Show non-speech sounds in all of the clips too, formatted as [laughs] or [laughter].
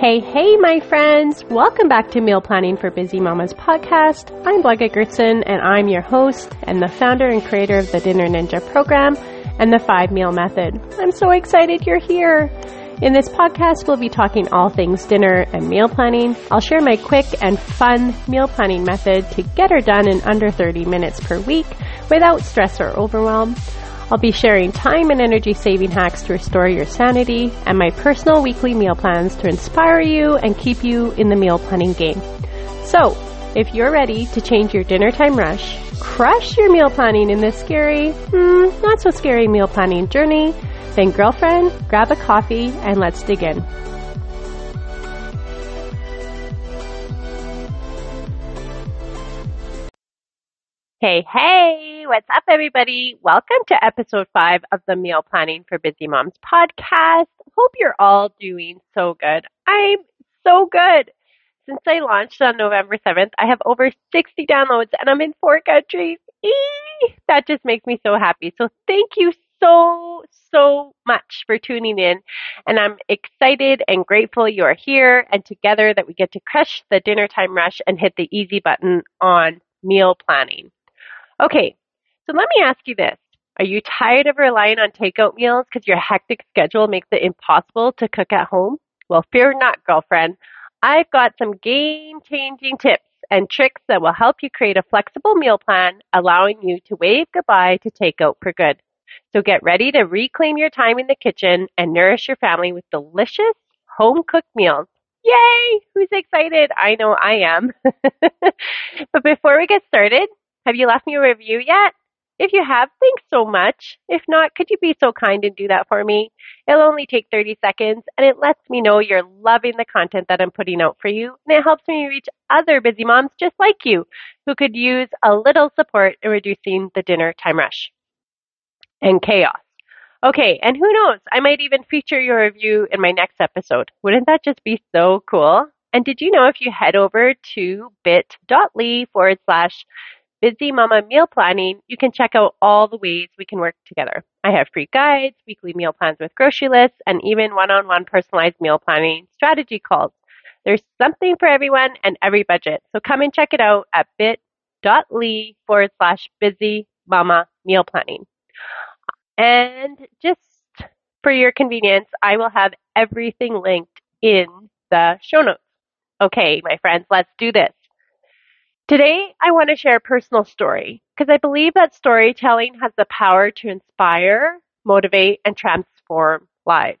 Hey, hey, my friends! Welcome back to Meal Planning for Busy Mamas podcast. I'm Blaga Gertson, and I'm your host and the founder and creator of the Dinner Ninja program and the five meal method. I'm so excited you're here. In this podcast, we'll be talking all things dinner and meal planning. I'll share my quick and fun meal planning method to get her done in under 30 minutes per week without stress or overwhelm. I'll be sharing time and energy saving hacks to restore your sanity and my personal weekly meal plans to inspire you and keep you in the meal planning game. So, if you're ready to change your dinner time rush, crush your meal planning in this scary, hmm, not so scary meal planning journey, then girlfriend, grab a coffee and let's dig in. Hey, hey, what's up, everybody? Welcome to episode five of the Meal Planning for Busy Moms podcast. Hope you're all doing so good. I'm so good. Since I launched on November 7th, I have over 60 downloads and I'm in four countries. Eee! That just makes me so happy. So thank you so, so much for tuning in. And I'm excited and grateful you are here and together that we get to crush the dinner time rush and hit the easy button on meal planning. Okay, so let me ask you this. Are you tired of relying on takeout meals because your hectic schedule makes it impossible to cook at home? Well, fear not, girlfriend. I've got some game changing tips and tricks that will help you create a flexible meal plan, allowing you to wave goodbye to takeout for good. So get ready to reclaim your time in the kitchen and nourish your family with delicious home cooked meals. Yay! Who's excited? I know I am. [laughs] but before we get started, have you left me a review yet? If you have, thanks so much. If not, could you be so kind and do that for me? It'll only take 30 seconds and it lets me know you're loving the content that I'm putting out for you and it helps me reach other busy moms just like you who could use a little support in reducing the dinner time rush and chaos. Okay, and who knows, I might even feature your review in my next episode. Wouldn't that just be so cool? And did you know if you head over to bit.ly forward slash Busy Mama Meal Planning, you can check out all the ways we can work together. I have free guides, weekly meal plans with grocery lists, and even one-on-one personalized meal planning strategy calls. There's something for everyone and every budget. So come and check it out at bit.ly forward slash busy mama meal planning. And just for your convenience, I will have everything linked in the show notes. Okay, my friends, let's do this. Today, I want to share a personal story because I believe that storytelling has the power to inspire, motivate, and transform lives.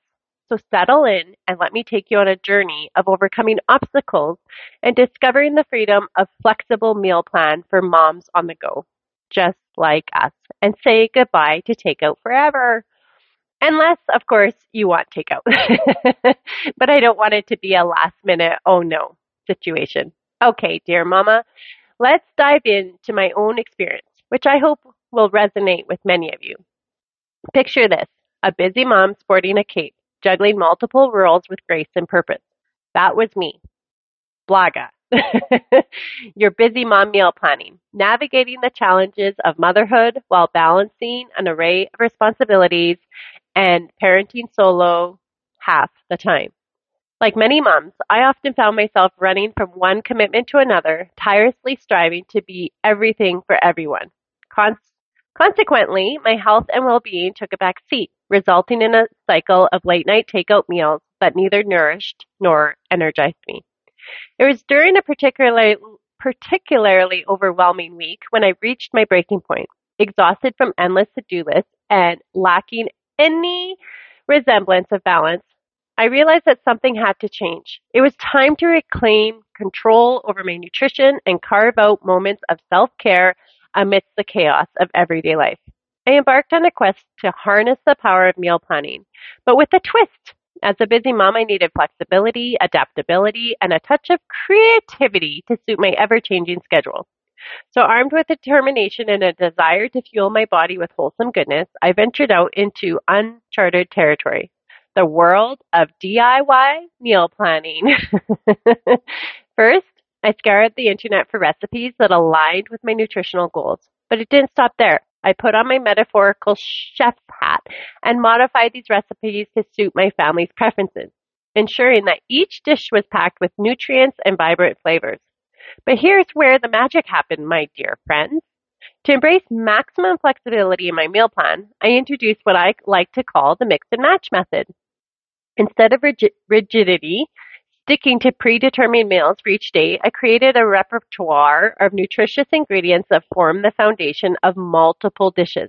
So settle in and let me take you on a journey of overcoming obstacles and discovering the freedom of flexible meal plan for moms on the go, just like us, and say goodbye to takeout forever. Unless, of course, you want takeout. [laughs] but I don't want it to be a last minute, oh no situation. Okay, dear mama, Let's dive into my own experience, which I hope will resonate with many of you. Picture this a busy mom sporting a cape, juggling multiple roles with grace and purpose. That was me. Blaga. [laughs] Your busy mom meal planning, navigating the challenges of motherhood while balancing an array of responsibilities and parenting solo half the time. Like many moms, I often found myself running from one commitment to another, tirelessly striving to be everything for everyone. Con- consequently, my health and well-being took a back seat, resulting in a cycle of late-night takeout meals that neither nourished nor energized me. It was during a particularly particularly overwhelming week when I reached my breaking point, exhausted from endless to-do lists and lacking any resemblance of balance I realized that something had to change. It was time to reclaim control over my nutrition and carve out moments of self-care amidst the chaos of everyday life. I embarked on a quest to harness the power of meal planning, but with a twist. As a busy mom, I needed flexibility, adaptability, and a touch of creativity to suit my ever-changing schedule. So armed with determination and a desire to fuel my body with wholesome goodness, I ventured out into uncharted territory the world of DIY meal planning. [laughs] First, I scoured the internet for recipes that aligned with my nutritional goals, but it didn't stop there. I put on my metaphorical chef hat and modified these recipes to suit my family's preferences. ensuring that each dish was packed with nutrients and vibrant flavors. But here's where the magic happened, my dear friends. To embrace maximum flexibility in my meal plan, I introduced what I like to call the mix and match method. Instead of rigidity, sticking to predetermined meals for each day, I created a repertoire of nutritious ingredients that form the foundation of multiple dishes.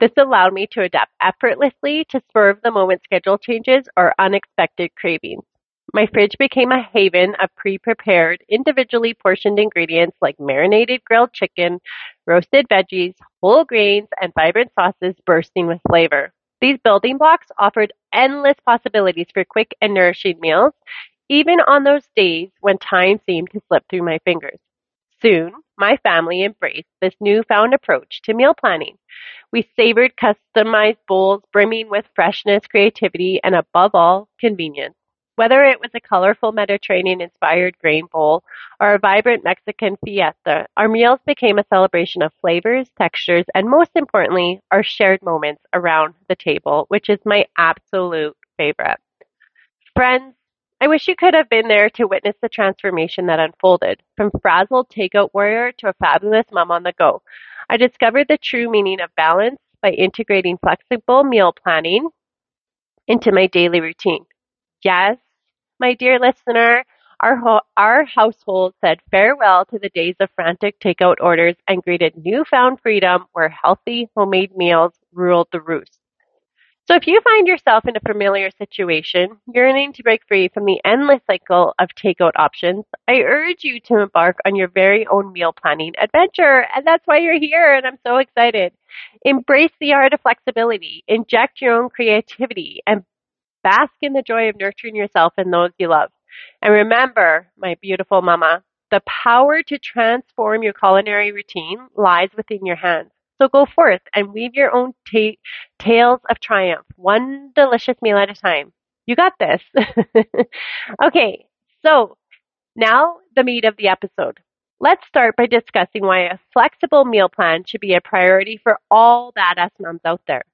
This allowed me to adapt effortlessly to of the moment schedule changes or unexpected cravings. My fridge became a haven of pre-prepared, individually portioned ingredients like marinated grilled chicken, roasted veggies, whole grains, and vibrant sauces bursting with flavor. These building blocks offered endless possibilities for quick and nourishing meals, even on those days when time seemed to slip through my fingers. Soon, my family embraced this newfound approach to meal planning. We savored customized bowls brimming with freshness, creativity, and above all, convenience. Whether it was a colorful Mediterranean inspired grain bowl or a vibrant Mexican fiesta, our meals became a celebration of flavors, textures, and most importantly, our shared moments around the table, which is my absolute favorite. Friends, I wish you could have been there to witness the transformation that unfolded. From frazzled takeout warrior to a fabulous mom on the go, I discovered the true meaning of balance by integrating flexible meal planning into my daily routine. Yes, my dear listener, our, ho- our household said farewell to the days of frantic takeout orders and greeted newfound freedom where healthy homemade meals ruled the roost. So if you find yourself in a familiar situation, yearning to break free from the endless cycle of takeout options, I urge you to embark on your very own meal planning adventure. And that's why you're here, and I'm so excited. Embrace the art of flexibility, inject your own creativity, and Bask in the joy of nurturing yourself and those you love. And remember, my beautiful mama, the power to transform your culinary routine lies within your hands. So go forth and weave your own ta- tales of triumph, one delicious meal at a time. You got this. [laughs] okay, so now the meat of the episode. Let's start by discussing why a flexible meal plan should be a priority for all badass moms out there.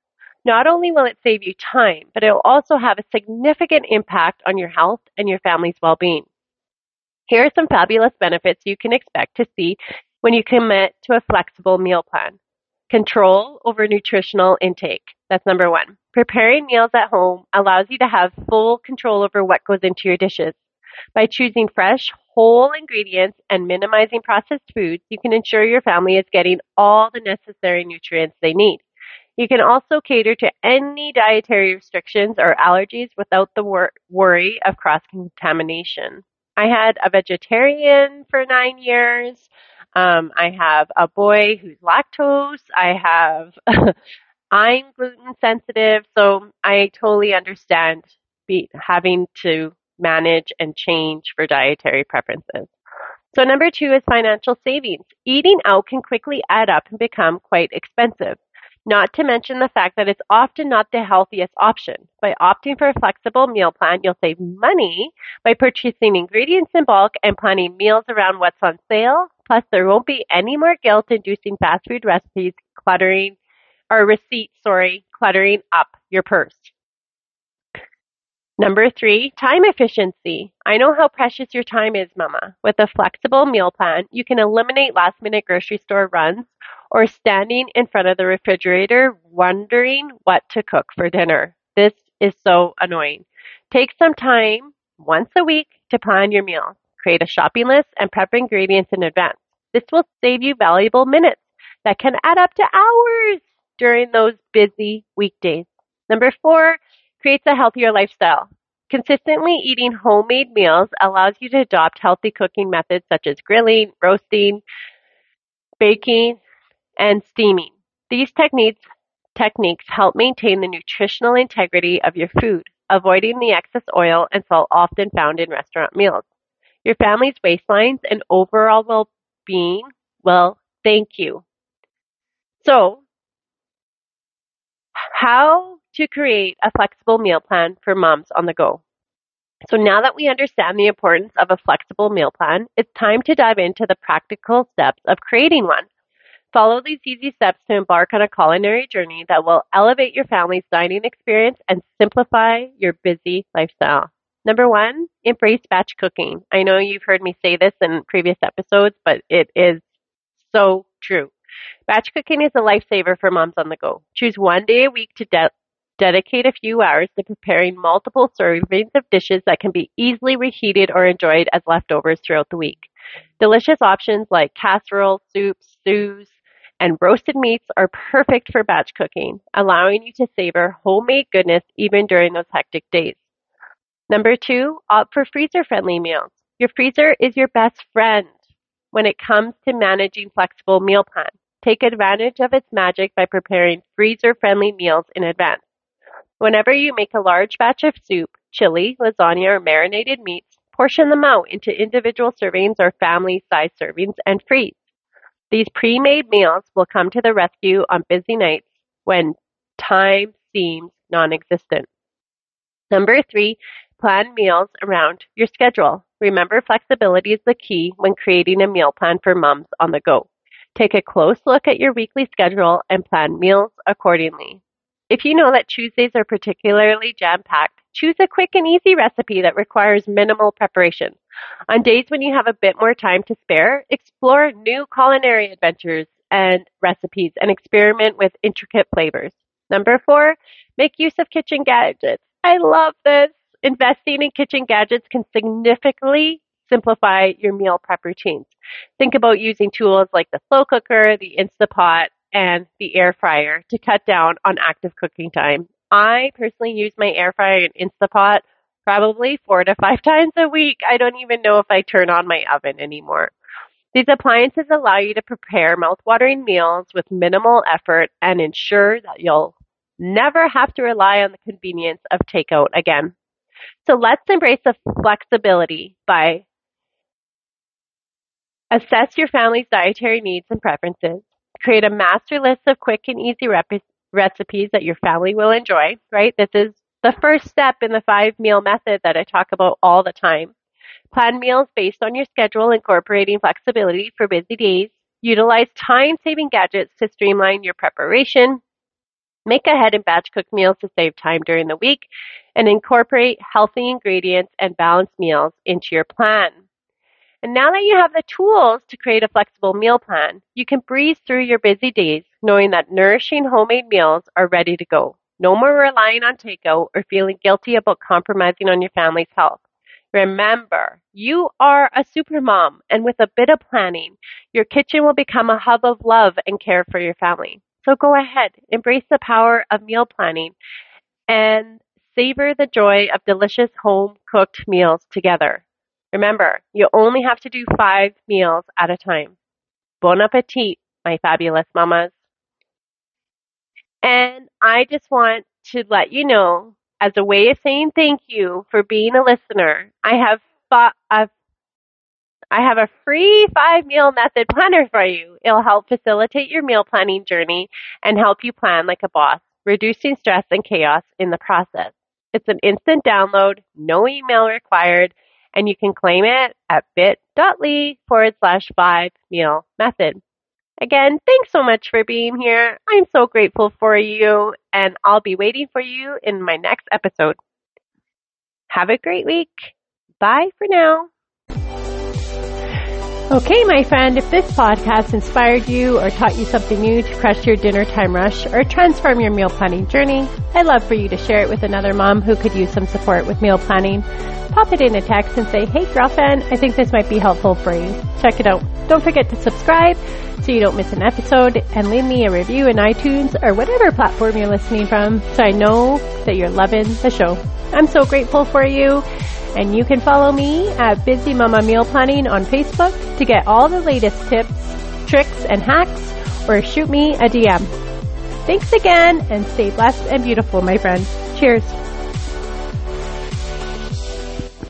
Not only will it save you time, but it will also have a significant impact on your health and your family's well-being. Here are some fabulous benefits you can expect to see when you commit to a flexible meal plan. Control over nutritional intake. That's number one. Preparing meals at home allows you to have full control over what goes into your dishes. By choosing fresh, whole ingredients and minimizing processed foods, you can ensure your family is getting all the necessary nutrients they need. You can also cater to any dietary restrictions or allergies without the wor- worry of cross-contamination. I had a vegetarian for nine years. Um, I have a boy who's lactose. I have, [laughs] I'm gluten sensitive, so I totally understand be, having to manage and change for dietary preferences. So number two is financial savings. Eating out can quickly add up and become quite expensive. Not to mention the fact that it's often not the healthiest option. By opting for a flexible meal plan, you'll save money by purchasing ingredients in bulk and planning meals around what's on sale. Plus, there won't be any more guilt inducing fast food recipes cluttering or receipts, sorry, cluttering up your purse. Number three, time efficiency. I know how precious your time is, mama. With a flexible meal plan, you can eliminate last minute grocery store runs or standing in front of the refrigerator wondering what to cook for dinner. This is so annoying. Take some time once a week to plan your meals. Create a shopping list and prep ingredients in advance. This will save you valuable minutes that can add up to hours during those busy weekdays. Number four, creates a healthier lifestyle. Consistently eating homemade meals allows you to adopt healthy cooking methods such as grilling, roasting, baking, and steaming. These techniques techniques help maintain the nutritional integrity of your food, avoiding the excess oil and salt often found in restaurant meals. Your family's waistlines and overall well-being will thank you. So, how to create a flexible meal plan for moms on the go. So now that we understand the importance of a flexible meal plan, it's time to dive into the practical steps of creating one. Follow these easy steps to embark on a culinary journey that will elevate your family's dining experience and simplify your busy lifestyle. Number one, embrace batch cooking. I know you've heard me say this in previous episodes, but it is so true. Batch cooking is a lifesaver for moms on the go. Choose one day a week to de- dedicate a few hours to preparing multiple servings of dishes that can be easily reheated or enjoyed as leftovers throughout the week. Delicious options like casseroles, soups, stews, and roasted meats are perfect for batch cooking, allowing you to savor homemade goodness even during those hectic days. Number two, opt for freezer friendly meals. Your freezer is your best friend when it comes to managing flexible meal plans. Take advantage of its magic by preparing freezer friendly meals in advance. Whenever you make a large batch of soup, chili, lasagna, or marinated meats, portion them out into individual servings or family size servings and freeze. These pre-made meals will come to the rescue on busy nights when time seems non-existent. Number three, plan meals around your schedule. Remember flexibility is the key when creating a meal plan for moms on the go. Take a close look at your weekly schedule and plan meals accordingly. If you know that Tuesdays are particularly jam-packed, choose a quick and easy recipe that requires minimal preparation. On days when you have a bit more time to spare, explore new culinary adventures and recipes and experiment with intricate flavors. Number four, make use of kitchen gadgets. I love this. Investing in kitchen gadgets can significantly simplify your meal prep routines. Think about using tools like the slow cooker, the Instapot, and the air fryer to cut down on active cooking time. I personally use my air fryer and Instapot probably four to five [laughs] times a week. I don't even know if I turn on my oven anymore. These appliances allow you to prepare mouthwatering meals with minimal effort and ensure that you'll never have to rely on the convenience of takeout again. So let's embrace the flexibility by assess your family's dietary needs and preferences, create a master list of quick and easy rep- recipes that your family will enjoy, right? This is the first step in the five meal method that I talk about all the time. Plan meals based on your schedule, incorporating flexibility for busy days. Utilize time saving gadgets to streamline your preparation. Make ahead and batch cook meals to save time during the week and incorporate healthy ingredients and balanced meals into your plan. And now that you have the tools to create a flexible meal plan, you can breeze through your busy days knowing that nourishing homemade meals are ready to go. No more relying on takeout or feeling guilty about compromising on your family's health. Remember, you are a super mom, and with a bit of planning, your kitchen will become a hub of love and care for your family. So go ahead, embrace the power of meal planning and savor the joy of delicious home cooked meals together. Remember, you only have to do five meals at a time. Bon appetit, my fabulous mamas. And I just want to let you know, as a way of saying thank you for being a listener, I have I've I have a free five meal method planner for you. It'll help facilitate your meal planning journey and help you plan like a boss, reducing stress and chaos in the process. It's an instant download, no email required, and you can claim it at bit.ly forward slash five meal method. Again, thanks so much for being here. I'm so grateful for you, and I'll be waiting for you in my next episode. Have a great week. Bye for now. Okay, my friend, if this podcast inspired you or taught you something new to crush your dinner time rush or transform your meal planning journey, I'd love for you to share it with another mom who could use some support with meal planning. Pop it in a text and say, hey girlfriend, I think this might be helpful for you. Check it out. Don't forget to subscribe so you don't miss an episode and leave me a review in iTunes or whatever platform you're listening from so I know that you're loving the show. I'm so grateful for you. And you can follow me at Busy Mama Meal Planning on Facebook to get all the latest tips, tricks, and hacks, or shoot me a DM. Thanks again, and stay blessed and beautiful, my friends. Cheers.